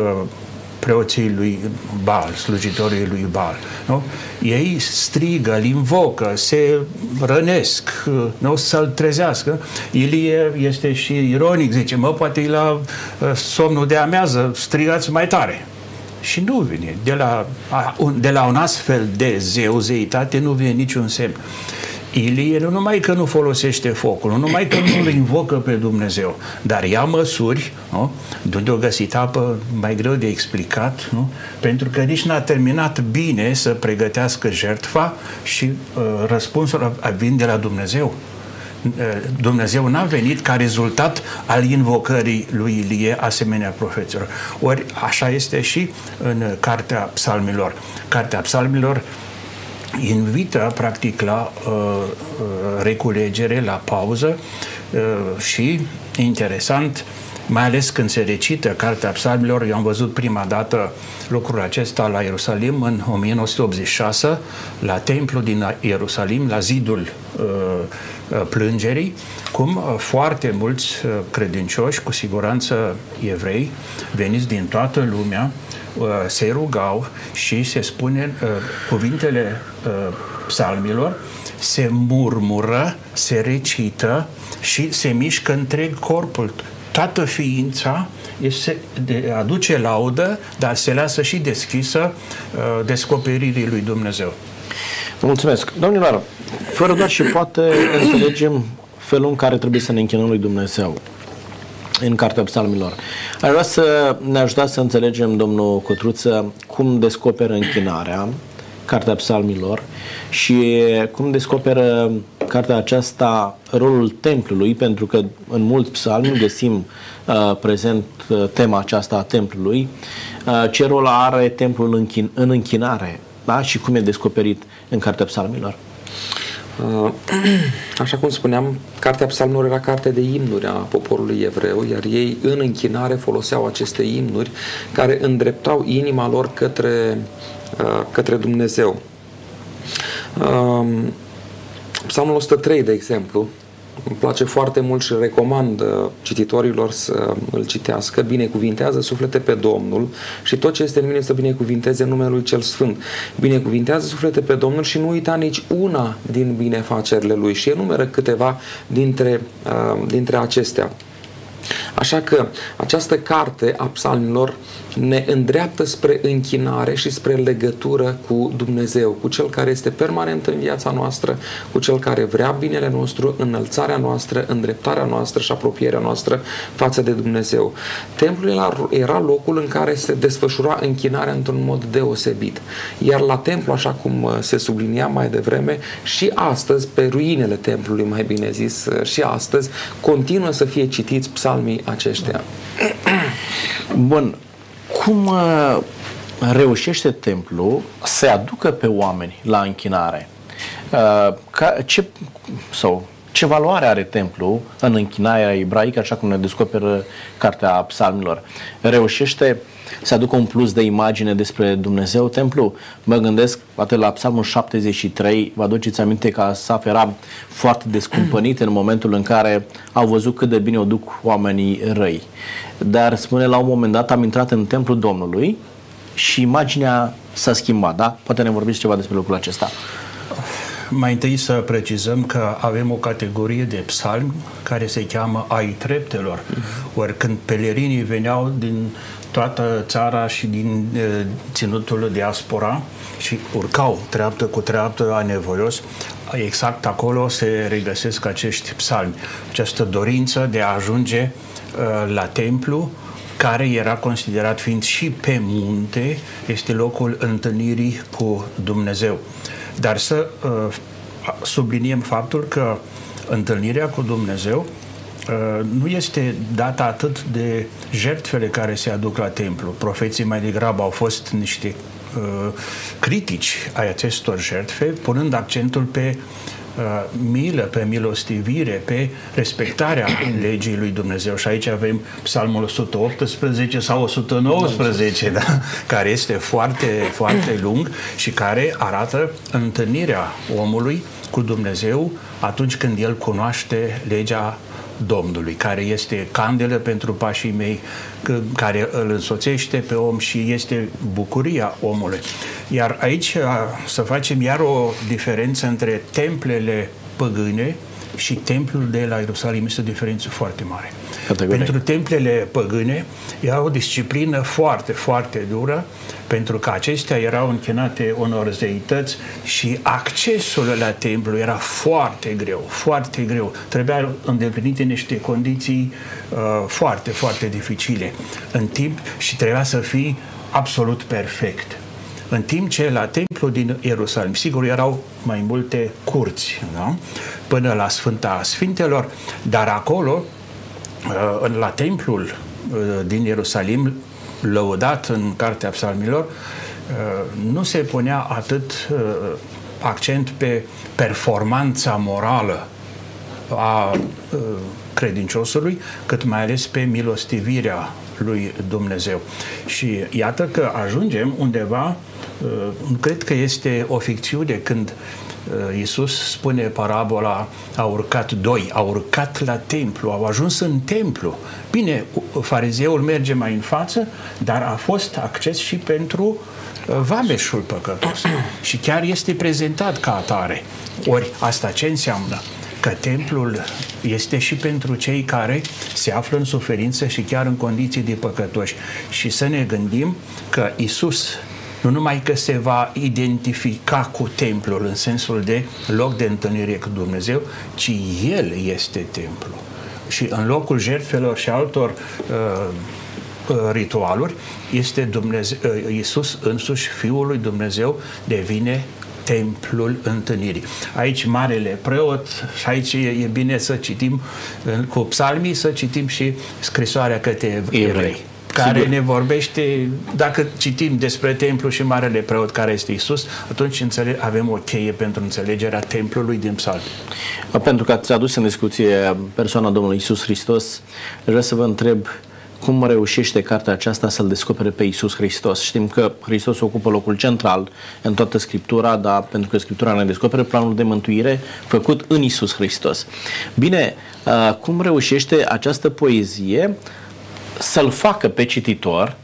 Speaker 3: preoții lui Baal, slujitorii lui Baal. Nu? Ei strigă, îl invocă, se rănesc, nu să-l trezească. Ilie este și ironic, zice, mă, poate e la uh, somnul de amează, strigați mai tare. Și nu vine. De la, de la un astfel de zeu, zeitate, nu vine niciun semn. Ilie nu numai că nu folosește focul, nu numai că nu îl invocă pe Dumnezeu, dar ia măsuri, nu? de unde o găsit apă mai greu de explicat, nu? pentru că nici n-a terminat bine să pregătească jertfa și uh, răspunsul vine de la Dumnezeu. Uh, Dumnezeu n-a venit ca rezultat al invocării lui Ilie asemenea profeților. Ori așa este și în Cartea Psalmilor. Cartea Psalmilor invită practic la uh, uh, reculegere, la pauză uh, și interesant mai ales când se recită Cartea Psalmilor, eu am văzut prima dată lucrul acesta la Ierusalim în 1986, la templu din Ierusalim, la zidul uh, uh, plângerii, cum uh, foarte mulți uh, credincioși, cu siguranță evrei, veniți din toată lumea, Uh, se rugau și se spune uh, cuvintele uh, psalmilor, se murmură, se recită și se mișcă întreg corpul. Toată ființa este de, aduce laudă, dar se lasă și deschisă uh, descoperirii lui Dumnezeu.
Speaker 1: Mulțumesc. Domnilor, fără doar și poate înțelegem felul în care trebuie să ne închinăm lui Dumnezeu în Cartea Psalmilor. Aș vrea să ne ajutați să înțelegem, domnul Cotruță, cum descoperă închinarea, Cartea Psalmilor, și cum descoperă cartea aceasta rolul templului, pentru că în mulți psalmi găsim uh, prezent uh, tema aceasta a templului, uh, ce rol are templul în, închin- în închinare da? și cum e descoperit în cartea psalmilor.
Speaker 2: Uh, așa cum spuneam, Cartea Psalmilor era carte de imnuri a poporului evreu, iar ei în închinare foloseau aceste imnuri care îndreptau inima lor către, uh, către Dumnezeu. Um, Psalmul 103, de exemplu, îmi place foarte mult și recomand uh, cititorilor să îl citească. Binecuvintează suflete pe Domnul și tot ce este în mine să binecuvinteze numele Lui Cel Sfânt. Binecuvintează suflete pe Domnul și nu uita nici una din binefacerile Lui și enumeră câteva dintre, uh, dintre acestea. Așa că această carte a psalmilor ne îndreaptă spre închinare și spre legătură cu Dumnezeu, cu Cel care este permanent în viața noastră, cu Cel care vrea binele nostru, înălțarea noastră, îndreptarea noastră și apropierea noastră față de Dumnezeu. Templul era locul în care se desfășura închinarea într-un mod deosebit. Iar la templu, așa cum uh, se sublinia mai devreme, și astăzi, pe ruinele templului, mai bine zis, uh, și astăzi, continuă să fie citiți psalmii aceștia.
Speaker 1: Bun, cum uh, reușește templu să aducă pe oameni la închinare? Uh, ca, ce, sau ce valoare are templu în închinarea ebraică, așa cum ne descoperă cartea psalmilor? Reușește să aducă un plus de imagine despre Dumnezeu templu? Mă gândesc atât la psalmul 73, vă aduceți aminte că Asaf era foarte descumpănit în momentul în care au văzut cât de bine o duc oamenii răi. Dar spune la un moment dat am intrat în templul Domnului și imaginea s-a schimbat, da? Poate ne vorbiți ceva despre lucrul acesta.
Speaker 3: Mai întâi să precizăm că avem o categorie de psalmi care se cheamă ai treptelor. Ori când pelerinii veneau din toată țara și din e, ținutul diaspora și urcau treaptă cu treaptă anevoios, exact acolo se regăsesc acești psalmi. Această dorință de a ajunge e, la templu, care era considerat fiind și pe munte, este locul întâlnirii cu Dumnezeu. Dar să uh, subliniem faptul că întâlnirea cu Dumnezeu uh, nu este dată atât de jertfele care se aduc la templu. Profeții mai degrabă au fost niște uh, critici ai acestor jertfe, punând accentul pe uh, milă, pe milostivire, pe respectarea legii lui Dumnezeu. Și aici avem Psalmul 118 sau 119, da? care este foarte, foarte lung și care arată întâlnirea omului cu Dumnezeu atunci când el cunoaște legea Domnului, care este candelă pentru pașii mei, care îl însoțește pe om și este bucuria omului. Iar aici să facem iar o diferență între templele păgâne și templul de la Ierusalim este o diferență foarte mare. Categorie. Pentru templele păgâne era o disciplină foarte, foarte dură, pentru că acestea erau închinate unor zeități și accesul la templu era foarte greu, foarte greu. Trebuia îndeplinite niște condiții uh, foarte, foarte dificile în timp și trebuia să fii absolut perfect. În timp ce la templu din Ierusalim, sigur, erau mai multe curți, da? până la Sfânta Sfintelor, dar acolo, uh, la templul uh, din Ierusalim, lăudat în Cartea Psalmilor, uh, nu se punea atât accent pe performanța morală a credinciosului, cât mai ales pe milostivirea lui Dumnezeu. Și iată că ajungem undeva, nu cred că este o ficțiune când Uh, Iisus spune parabola, a urcat doi, a urcat la templu, au ajuns în templu. Bine, farizeul merge mai în față, dar a fost acces și pentru uh, vameșul păcătos. și chiar este prezentat ca atare. Ori asta ce înseamnă? Că templul este și pentru cei care se află în suferință și chiar în condiții de păcătoși. Și să ne gândim că Isus nu numai că se va identifica cu templul în sensul de loc de întâlnire cu Dumnezeu, ci El este templu. Și în locul jertfelor și altor uh, uh ritualuri, este Dumnezeu, uh, Iisus însuși, Fiul lui Dumnezeu, devine templul întâlnirii. Aici marele preot și aici e, e bine să citim cu psalmii, să citim și scrisoarea către evrei care Sigur. ne vorbește, dacă citim despre templu și Marele Preot care este Isus, atunci înțele- avem o cheie pentru înțelegerea templului din psalmi.
Speaker 1: Pentru că ați adus în discuție persoana Domnului Isus Hristos, vreau să vă întreb cum reușește cartea aceasta să-L descopere pe Isus Hristos. Știm că Hristos ocupă locul central în toată Scriptura, dar pentru că Scriptura ne descoperă planul de mântuire făcut în Isus Hristos. Bine, uh, cum reușește această poezie să-l facă pe cititor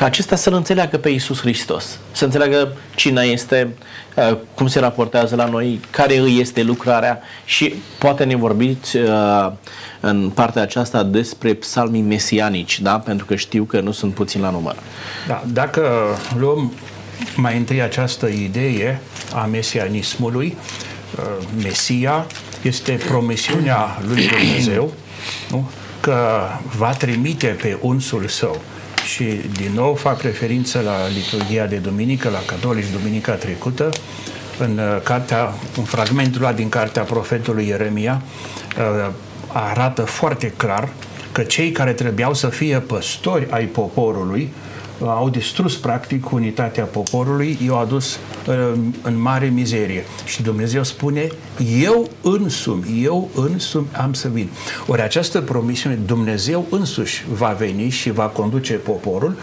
Speaker 1: ca acesta să-L înțeleagă pe Isus Hristos, să înțeleagă cine este, uh, cum se raportează la noi, care îi este lucrarea și poate ne vorbiți uh, în partea aceasta despre psalmii mesianici, da? pentru că știu că nu sunt puțin la număr.
Speaker 3: Da, dacă luăm mai întâi această idee a mesianismului, uh, Mesia este promisiunea lui Dumnezeu, nu? Că va trimite pe unsul său. Și din nou fac referință la liturgia de duminică, la catolici duminica trecută, în uh, cartea, un fragment luat din cartea profetului Ieremia, uh, arată foarte clar că cei care trebuiau să fie păstori ai poporului au distrus practic unitatea poporului, i-au adus uh, în mare mizerie. Și Dumnezeu spune, eu însumi, eu însumi am să vin. Ori această promisiune, Dumnezeu însuși va veni și va conduce poporul,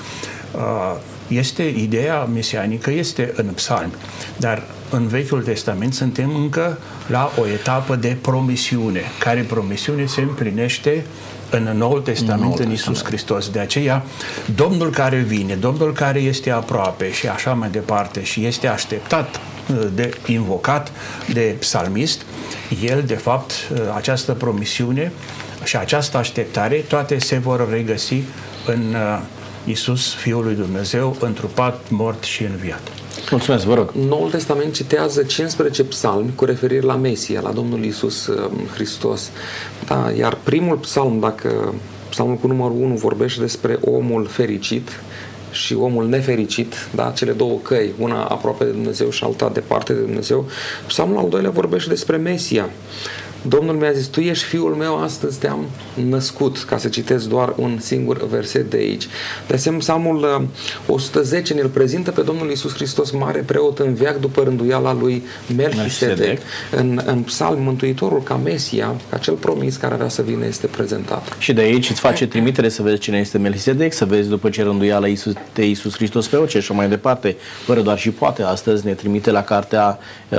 Speaker 3: uh, este ideea mesianică, este în psalmi. Dar în Vechiul Testament suntem încă la o etapă de promisiune, care promisiune se împlinește în Noul Testament, Noul în Isus Hristos. De aceea, Domnul care vine, Domnul care este aproape și așa mai departe și este așteptat uh, de invocat de psalmist, el, de fapt, uh, această promisiune și această așteptare, toate se vor regăsi în uh, Isus, Fiul lui Dumnezeu, întrupat, mort și înviat.
Speaker 1: Mulțumesc, vă rog.
Speaker 2: Noul Testament citează 15 psalmi cu referire la Mesia, la Domnul Isus um, Hristos. Da, iar primul psalm, dacă psalmul cu numărul 1 vorbește despre omul fericit, și omul nefericit, da, cele două căi, una aproape de Dumnezeu și alta departe de Dumnezeu. Psalmul al doilea vorbește despre Mesia. Domnul mi-a zis, tu ești fiul meu, astăzi te-am născut, ca să citesc doar un singur verset de aici. De asemenea, Psalmul 110 uh, ne-l prezintă pe Domnul Isus Hristos, mare preot în veac după rânduiala lui Melchisedec. În, în psalm, Mântuitorul ca Mesia, ca cel promis care avea să vină, este prezentat.
Speaker 1: Și de aici îți face trimitere să vezi cine este Melchisedec, să vezi după ce rânduiala Isus, de Isus Hristos pe orice și mai departe, fără doar și poate. Astăzi ne trimite la cartea uh,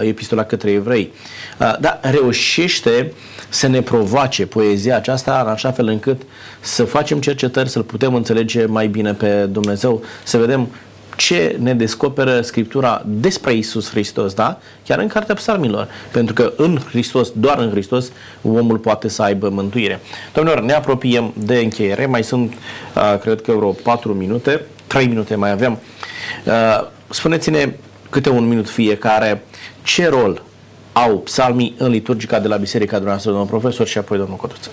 Speaker 1: Epistola către evrei. Uh, da, reuși reușește să ne provoace poezia aceasta în așa fel încât să facem cercetări, să-L putem înțelege mai bine pe Dumnezeu, să vedem ce ne descoperă Scriptura despre Isus Hristos, da? Chiar în Cartea Psalmilor. Pentru că în Hristos, doar în Hristos, omul poate să aibă mântuire. Domnilor, ne apropiem de încheiere. Mai sunt, uh, cred că vreo 4 minute, 3 minute mai avem. Uh, spuneți-ne câte un minut fiecare, ce rol au psalmii în liturgica de la biserica dumneavoastră, domnul profesor, și apoi domnul Cotuță?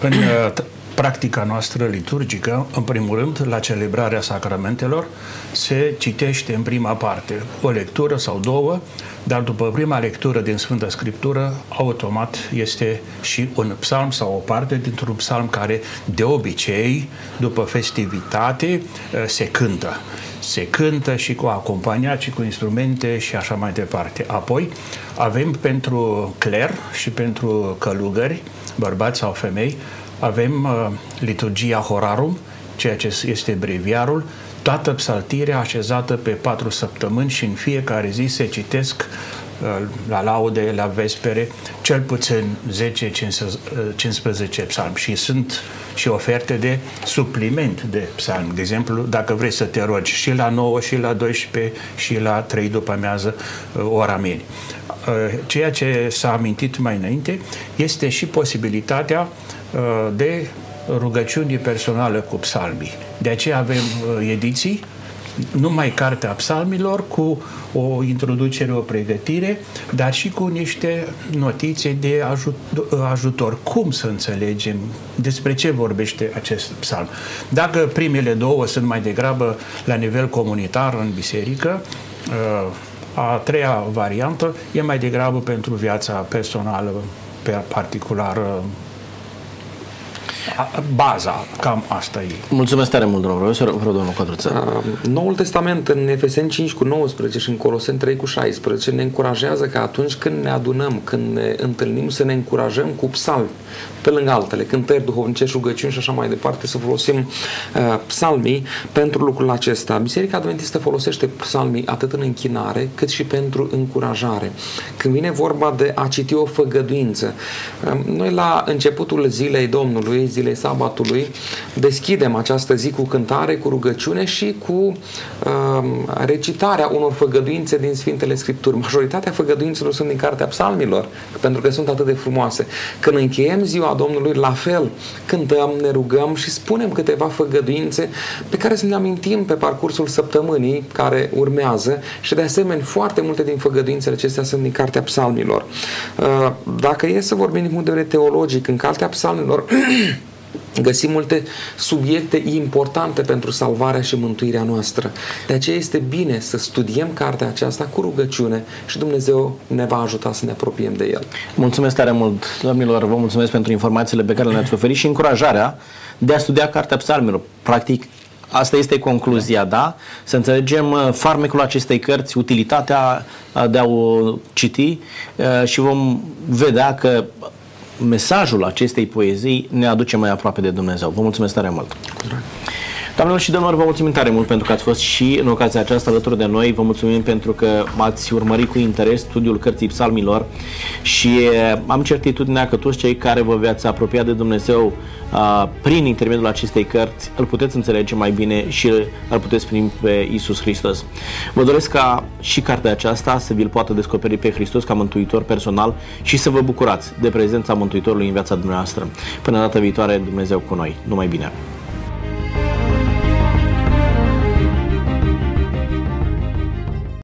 Speaker 3: În uh, practica noastră liturgică, în primul rând, la celebrarea sacramentelor, se citește în prima parte o lectură sau două, dar după prima lectură din Sfânta Scriptură, automat este și un psalm sau o parte dintr-un psalm care, de obicei, după festivitate, uh, se cântă se cântă și cu acompaniat și cu instrumente și așa mai departe. Apoi avem pentru cler și pentru călugări, bărbați sau femei, avem uh, liturgia horarum, ceea ce este breviarul, toată psaltirea așezată pe patru săptămâni și în fiecare zi se citesc uh, la laude, la vespere, cel puțin 10-15 psalmi și sunt și oferte de supliment de psalmi. De exemplu, dacă vrei să te rogi și la 9, și la 12, și la 3 după amiază, uh, ora mini. Uh, ceea ce s-a amintit mai înainte este și posibilitatea uh, de rugăciuni personală cu psalmii. De aceea avem ediții numai cartea psalmilor cu o introducere, o pregătire, dar și cu niște notițe de ajutor. Cum să înțelegem despre ce vorbește acest psalm? Dacă primele două sunt mai degrabă la nivel comunitar în biserică, uh, a treia variantă e mai degrabă pentru viața personală, particulară, baza, cam asta e.
Speaker 1: Mulțumesc tare mult, domnul profesor. Vreau domnul Codruță.
Speaker 2: Noul Testament în Efeseni 5 cu 19 și în Coloseni 3 cu 16 ne încurajează că atunci când ne adunăm, când ne întâlnim, să ne încurajăm cu psalmi, pe lângă altele, cântări duhovnicești, rugăciuni și așa mai departe, să folosim uh, psalmii pentru lucrul acesta. Biserica Adventistă folosește psalmii atât în închinare, cât și pentru încurajare. Când vine vorba de a citi o făgăduință, uh, noi la începutul zilei Domnului, zilei sabatului, deschidem această zi cu cântare, cu rugăciune și cu uh, recitarea unor făgăduințe din Sfintele Scripturi. Majoritatea făgăduințelor sunt din Cartea Psalmilor, pentru că sunt atât de frumoase. Când încheiem ziua Domnului, la fel, cântăm, ne rugăm și spunem câteva făgăduințe pe care să ne amintim pe parcursul săptămânii care urmează și de asemenea foarte multe din făgăduințele acestea sunt din Cartea Psalmilor. Uh, dacă e să vorbim din punct de vedere teologic, în Cartea Psalmilor găsim multe subiecte importante pentru salvarea și mântuirea noastră. De aceea este bine să studiem cartea aceasta cu rugăciune și Dumnezeu ne va ajuta să ne apropiem de El.
Speaker 1: Mulțumesc tare mult, domnilor, vă mulțumesc pentru informațiile pe care le-ați oferit și încurajarea de a studia cartea psalmilor. Practic, Asta este concluzia, da? Să înțelegem uh, farmecul acestei cărți, utilitatea uh, de a o citi uh, și vom vedea că mesajul acestei poezii ne aduce mai aproape de Dumnezeu. Vă mulțumesc tare mult! Doamnelor și domnilor, vă mulțumim tare mult pentru că ați fost și în ocazia aceasta alături de noi. Vă mulțumim pentru că ați urmărit cu interes studiul cărții psalmilor și am certitudinea că toți cei care vă veți apropia de Dumnezeu prin intermediul acestei cărți îl puteți înțelege mai bine și îl puteți primi pe Isus Hristos. Vă doresc ca și cartea aceasta să vi-l poată descoperi pe Hristos ca mântuitor personal și să vă bucurați de prezența Mântuitorului în viața dumneavoastră. Până data viitoare, Dumnezeu cu noi. Numai bine!